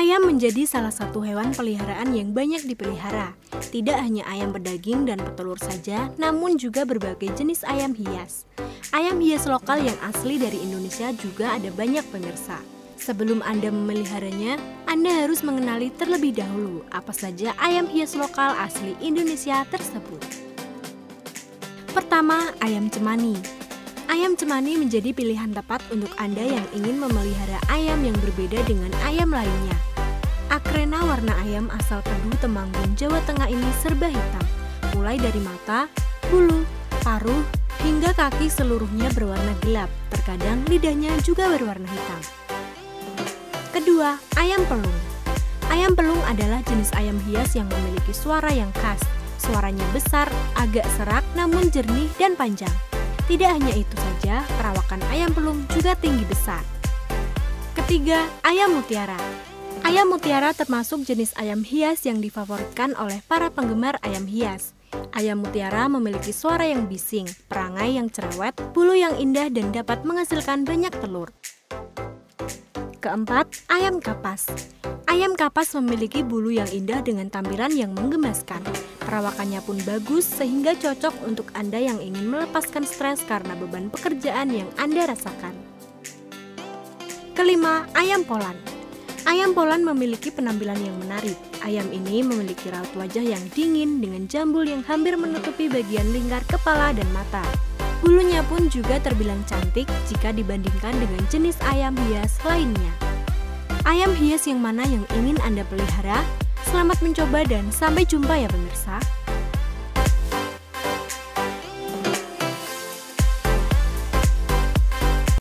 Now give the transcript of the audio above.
Ayam menjadi salah satu hewan peliharaan yang banyak dipelihara. Tidak hanya ayam pedaging dan petelur saja, namun juga berbagai jenis ayam hias. Ayam hias lokal yang asli dari Indonesia juga ada banyak pemirsa. Sebelum Anda memeliharanya, Anda harus mengenali terlebih dahulu apa saja ayam hias lokal asli Indonesia tersebut. Pertama, ayam cemani. Ayam cemani menjadi pilihan tepat untuk Anda yang ingin memelihara ayam yang berbeda dengan ayam lainnya. Akrena warna ayam asal Tebu Temanggung, Jawa Tengah ini serba hitam, mulai dari mata, bulu, paruh, hingga kaki seluruhnya berwarna gelap, terkadang lidahnya juga berwarna hitam. Kedua, ayam pelung. Ayam pelung adalah jenis ayam hias yang memiliki suara yang khas. Suaranya besar, agak serak, namun jernih dan panjang. Tidak hanya itu saja, perawakan ayam pelung juga tinggi besar. Ketiga, ayam mutiara. Ayam mutiara termasuk jenis ayam hias yang difavoritkan oleh para penggemar ayam hias. Ayam mutiara memiliki suara yang bising, perangai yang cerewet, bulu yang indah dan dapat menghasilkan banyak telur. Keempat, ayam kapas. Ayam kapas memiliki bulu yang indah dengan tampilan yang menggemaskan. Perawakannya pun bagus sehingga cocok untuk Anda yang ingin melepaskan stres karena beban pekerjaan yang Anda rasakan. Kelima, ayam polan. Ayam polan memiliki penampilan yang menarik. Ayam ini memiliki raut wajah yang dingin dengan jambul yang hampir menutupi bagian lingkar kepala dan mata. Bulunya pun juga terbilang cantik jika dibandingkan dengan jenis ayam hias lainnya. Ayam hias yang mana yang ingin Anda pelihara? Selamat mencoba dan sampai jumpa ya pemirsa.